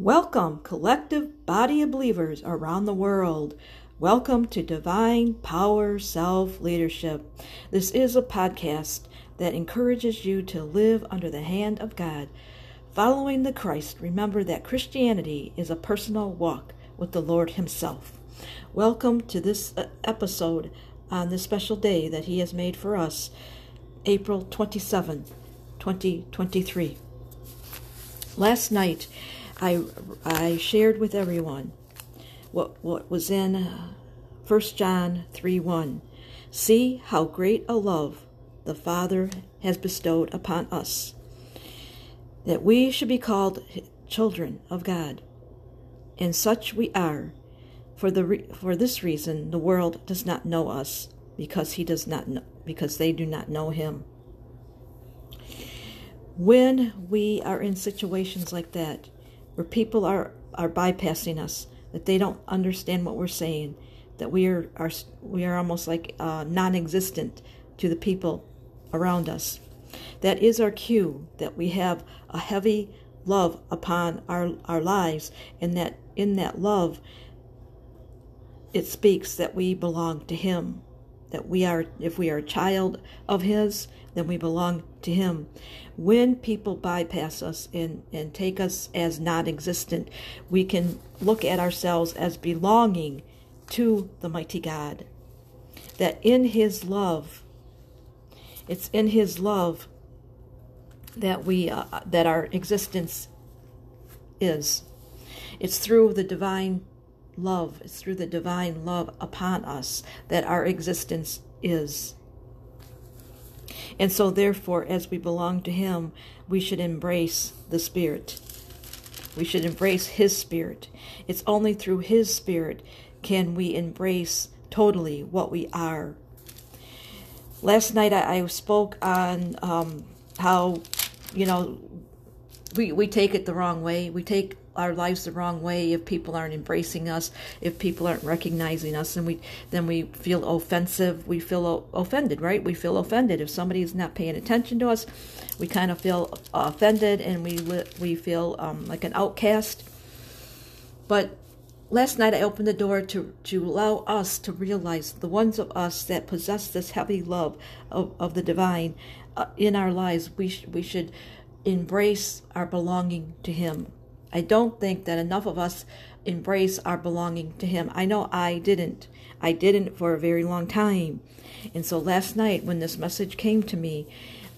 Welcome, collective body of believers around the world. Welcome to Divine Power Self Leadership. This is a podcast that encourages you to live under the hand of God. Following the Christ, remember that Christianity is a personal walk with the Lord Himself. Welcome to this uh, episode on this special day that He has made for us, April 27, 2023. Last night, I, I shared with everyone what, what was in uh, 1 John 3 1. See how great a love the Father has bestowed upon us, that we should be called children of God. And such we are. For, the re- for this reason, the world does not know us, because he does not know, because they do not know him. When we are in situations like that, where people are, are bypassing us, that they don't understand what we're saying, that we are, are we are almost like uh, non-existent to the people around us. That is our cue that we have a heavy love upon our, our lives, and that in that love, it speaks that we belong to Him. That we are, if we are a child of His, then we belong to Him. When people bypass us and, and take us as non existent, we can look at ourselves as belonging to the mighty God. That in His love, it's in His love that we uh, that our existence is. It's through the divine love. It's through the divine love upon us that our existence is. And so, therefore, as we belong to Him, we should embrace the Spirit. We should embrace His Spirit. It's only through His Spirit can we embrace totally what we are. Last night I, I spoke on um, how, you know, we, we take it the wrong way. We take our lives the wrong way if people aren't embracing us, if people aren't recognizing us, and we then we feel offensive. We feel offended, right? We feel offended if somebody is not paying attention to us. We kind of feel offended, and we we feel um, like an outcast. But last night I opened the door to, to allow us to realize the ones of us that possess this heavy love of, of the divine uh, in our lives, we, sh- we should embrace our belonging to Him. I don't think that enough of us embrace our belonging to Him. I know I didn't. I didn't for a very long time. And so last night, when this message came to me,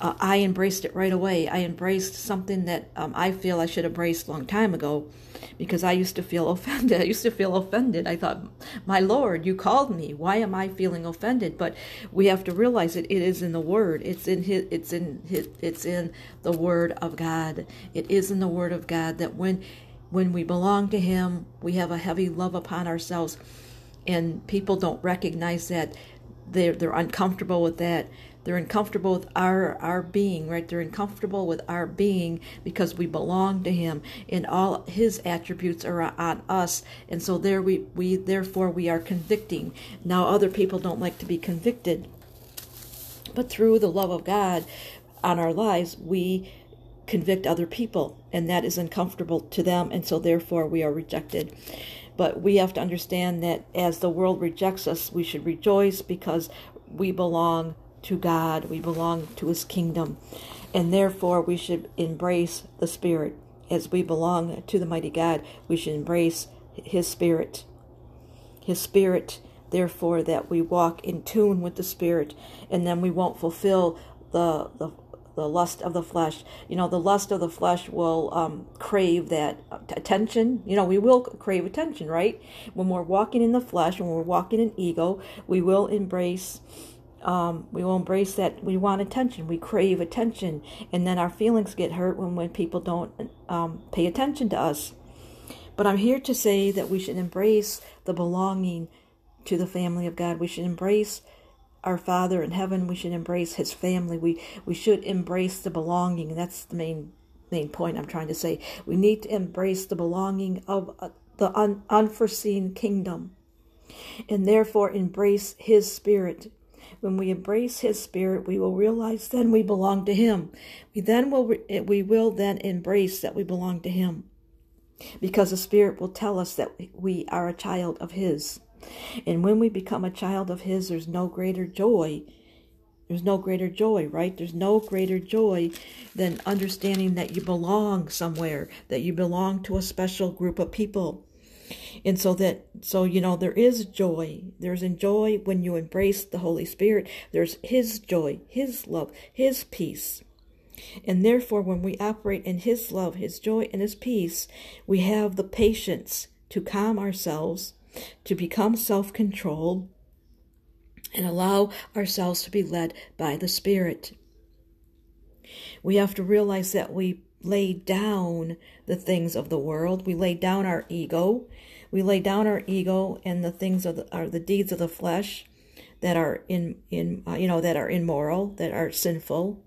uh, I embraced it right away. I embraced something that um, I feel I should have embraced a long time ago because I used to feel offended. I used to feel offended. I thought, my Lord, you called me. Why am I feeling offended? But we have to realize it. It is in the Word. It's in his, It's in his, It's in the Word of God. It is in the Word of God that when when we belong to Him, we have a heavy love upon ourselves, and people don't recognize that. They're they're uncomfortable with that they're uncomfortable with our our being, right? They're uncomfortable with our being because we belong to Him, and all His attributes are on us, and so there we we therefore we are convicting. Now other people don't like to be convicted, but through the love of God on our lives, we convict other people, and that is uncomfortable to them, and so therefore we are rejected. But we have to understand that as the world rejects us, we should rejoice because we belong to God, we belong to His kingdom, and therefore we should embrace the Spirit. As we belong to the mighty God, we should embrace His Spirit. His Spirit, therefore, that we walk in tune with the Spirit, and then we won't fulfill the, the the lust of the flesh. You know, the lust of the flesh will um, crave that attention. You know, we will crave attention, right? When we're walking in the flesh, when we're walking in ego, we will embrace um, we will embrace that. We want attention. We crave attention. And then our feelings get hurt when, when people don't um, pay attention to us. But i'm here to say that we should embrace the belonging to the family of god. We should embrace our father in heaven. We should embrace his family. We we should embrace the belonging. That's the main main point i'm trying to say. We need to embrace the belonging of uh, the un, unforeseen kingdom. And therefore embrace his spirit when we embrace His Spirit, we will realize then we belong to Him. We then will eh, we will then embrace that we belong to Him. because the Spirit will tell us that we are a child of His. And when we become a child of His, there's no greater joy. There's no greater joy, right? There's no greater joy than understanding that you belong somewhere, that you belong to a special group of people. And so that, so, you know, there is joy. There's joy when you embrace the Holy Spirit. There's His joy, His love, His peace. And therefore, when we operate in His love, His joy, and His peace, we have the patience to calm ourselves, to become self controlled, and allow ourselves to be led by the Spirit. We have to realize that we lay down the things of the world, we lay down our ego, we lay down our ego and the things of the, are the deeds of the flesh that are in in uh, you know that are immoral, that are sinful,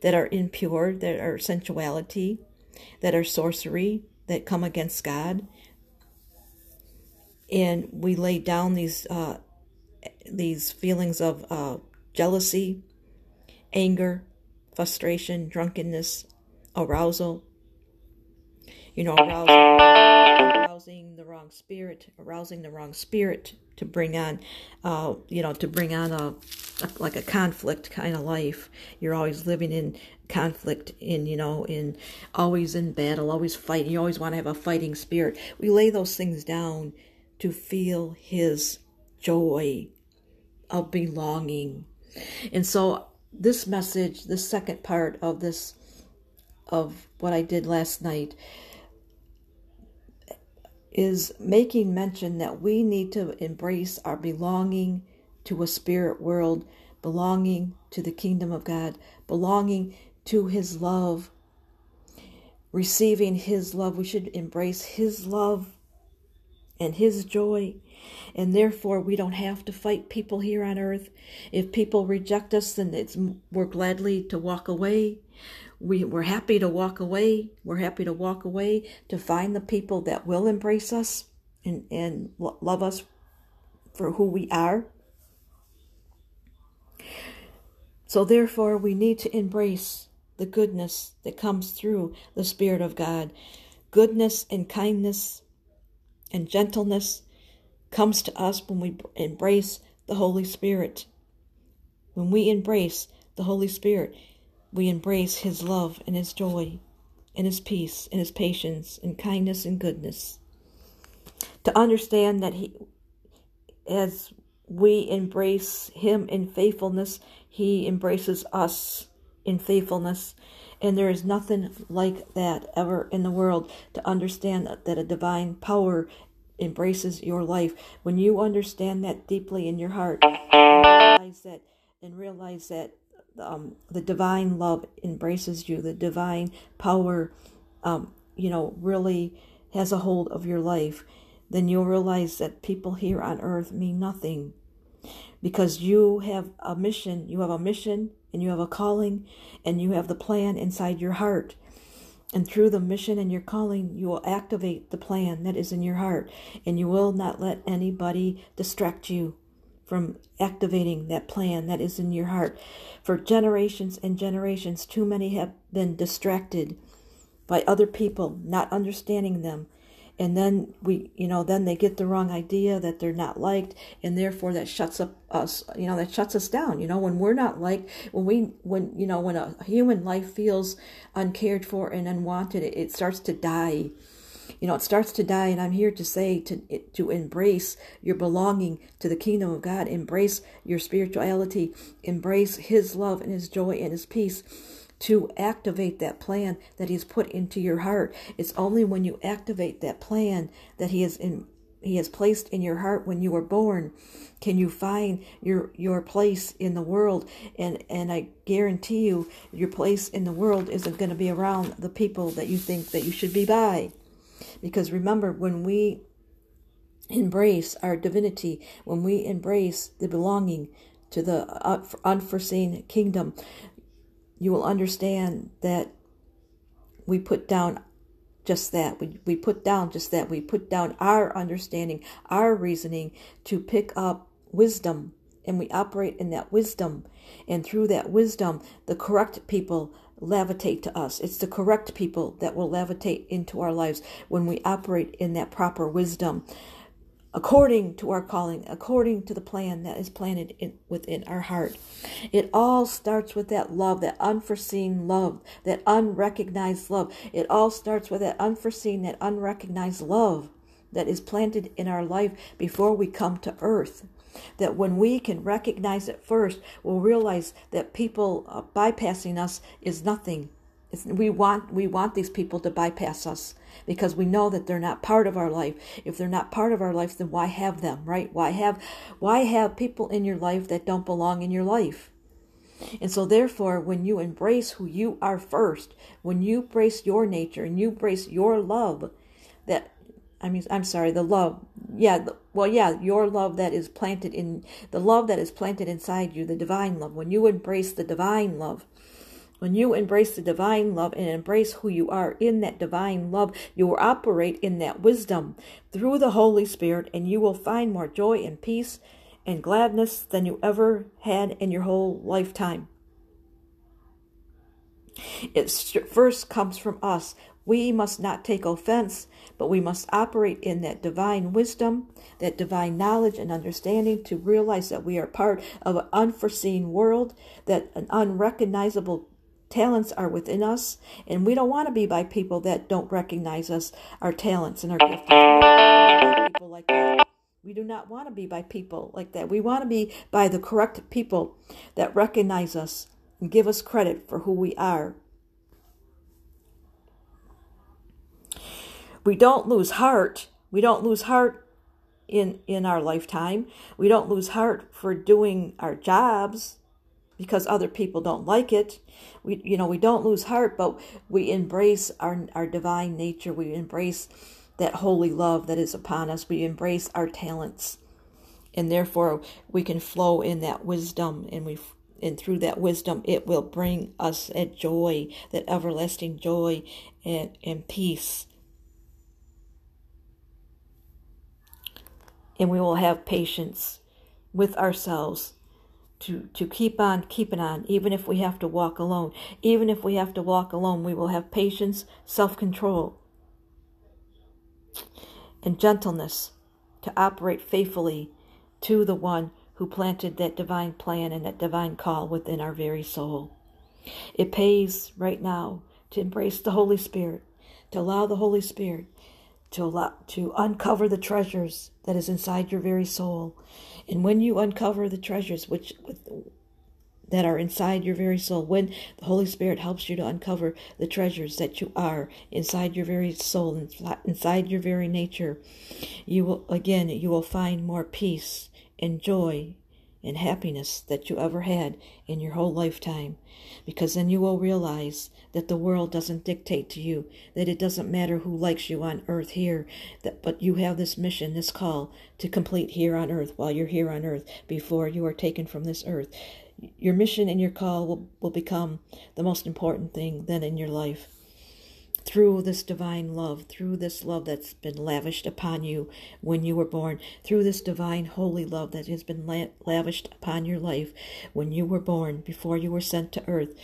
that are impure, that are sensuality, that are sorcery, that come against God. And we lay down these uh, these feelings of uh, jealousy, anger, frustration, drunkenness, arousal. You know, arousal, arousing the wrong spirit, arousing the wrong spirit to bring on, uh, you know, to bring on a, a like a conflict kind of life. You're always living in conflict, in you know, in always in battle, always fighting. You always want to have a fighting spirit. We lay those things down to feel His joy of belonging, and so this message, the second part of this of what I did last night is making mention that we need to embrace our belonging to a spirit world, belonging to the kingdom of God, belonging to His love, receiving His love. We should embrace His love and His joy. And therefore, we don't have to fight people here on earth. If people reject us, then it's, we're gladly to walk away we, we're happy to walk away. We're happy to walk away to find the people that will embrace us and, and love us for who we are. So, therefore, we need to embrace the goodness that comes through the Spirit of God. Goodness and kindness and gentleness comes to us when we embrace the Holy Spirit. When we embrace the Holy Spirit, we embrace His love and His joy and His peace and His patience and kindness and goodness. To understand that He, as we embrace Him in faithfulness, He embraces us in faithfulness. And there is nothing like that ever in the world to understand that a divine power embraces your life. When you understand that deeply in your heart, realize that, and realize that um, the divine love embraces you, the divine power, um, you know, really has a hold of your life, then you'll realize that people here on earth mean nothing because you have a mission, you have a mission and you have a calling and you have the plan inside your heart. And through the mission and your calling, you will activate the plan that is in your heart. And you will not let anybody distract you from activating that plan that is in your heart. For generations and generations, too many have been distracted by other people, not understanding them. And then we, you know, then they get the wrong idea that they're not liked, and therefore that shuts up us, you know, that shuts us down. You know, when we're not liked, when we, when you know, when a human life feels uncared for and unwanted, it, it starts to die you know, it starts to die, and I'm here to say to to embrace your belonging to the kingdom of God, embrace your spirituality, embrace His love and His joy and His peace. To activate that plan that He's put into your heart, it's only when you activate that plan that He has in He has placed in your heart when you were born can you find your your place in the world. And and i guarantee you your place in the world isn't going to be around the people that you think that you should be by because remember, when we embrace our divinity, when we embrace the belonging to the unforeseen kingdom, you will understand that we put down just that. We, we put down just that. We put down our understanding, our reasoning to pick up wisdom, and we operate in that wisdom. And through that wisdom, the correct people levitate to us. It's the correct people that will levitate into our lives when we operate in that proper wisdom according to our calling, according to the plan that is planted in, within our heart. It all starts with that love, that unforeseen love, that unrecognized love. It all starts with that unforeseen, that unrecognized love that is planted in our life before we come to earth. That when we can recognize it first, we'll realize that people uh, bypassing us is nothing. It's, we want we want these people to bypass us because we know that they're not part of our life. If they're not part of our life, then why have them, right? Why have why have people in your life that don't belong in your life? And so therefore, when you embrace who you are first, when you embrace your nature and you embrace your love, that I mean, I'm sorry, the love. Yeah, well, yeah, your love that is planted in the love that is planted inside you, the divine love. When you embrace the divine love, when you embrace the divine love and embrace who you are in that divine love, you will operate in that wisdom through the Holy Spirit, and you will find more joy and peace and gladness than you ever had in your whole lifetime. It first comes from us. We must not take offense, but we must operate in that divine wisdom, that divine knowledge and understanding to realize that we are part of an unforeseen world, that an unrecognizable talents are within us, and we don't want to be by people that don't recognize us, our talents and our gifts. People like that. We do not want to be by people like that. We want to be by the correct people that recognize us and give us credit for who we are. We don't lose heart. We don't lose heart in in our lifetime. We don't lose heart for doing our jobs because other people don't like it. We you know, we don't lose heart, but we embrace our our divine nature. We embrace that holy love that is upon us. We embrace our talents. And therefore we can flow in that wisdom and we and through that wisdom it will bring us a joy, that everlasting joy and, and peace. And we will have patience with ourselves to, to keep on keeping on, even if we have to walk alone. Even if we have to walk alone, we will have patience, self control, and gentleness to operate faithfully to the one who planted that divine plan and that divine call within our very soul. It pays right now to embrace the Holy Spirit, to allow the Holy Spirit to allow, to uncover the treasures that is inside your very soul. And when you uncover the treasures which that are inside your very soul, when the Holy Spirit helps you to uncover the treasures that you are inside your very soul, inside your very nature, you will again you will find more peace and joy and happiness that you ever had in your whole lifetime. Because then you will realize that the world doesn't dictate to you, that it doesn't matter who likes you on earth here, that but you have this mission, this call to complete here on earth while you're here on earth before you are taken from this earth. Your mission and your call will, will become the most important thing then in your life through this divine love, through this love that's been lavished upon you when you were born, through this divine holy love that has been la- lavished upon your life when you were born, before you were sent to earth,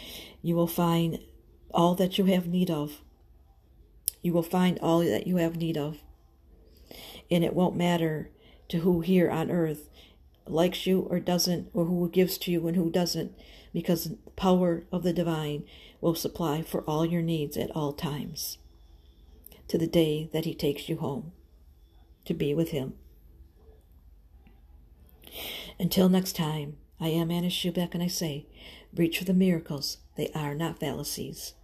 you will find all that you have need of. You will find all that you have need of. And it won't matter to who here on earth likes you or doesn't, or who gives to you and who doesn't, because the power of the divine will supply for all your needs at all times, to the day that He takes you home to be with Him. Until next time, I am Anna Schupback, and I say, reach for the miracles, they are not fallacies.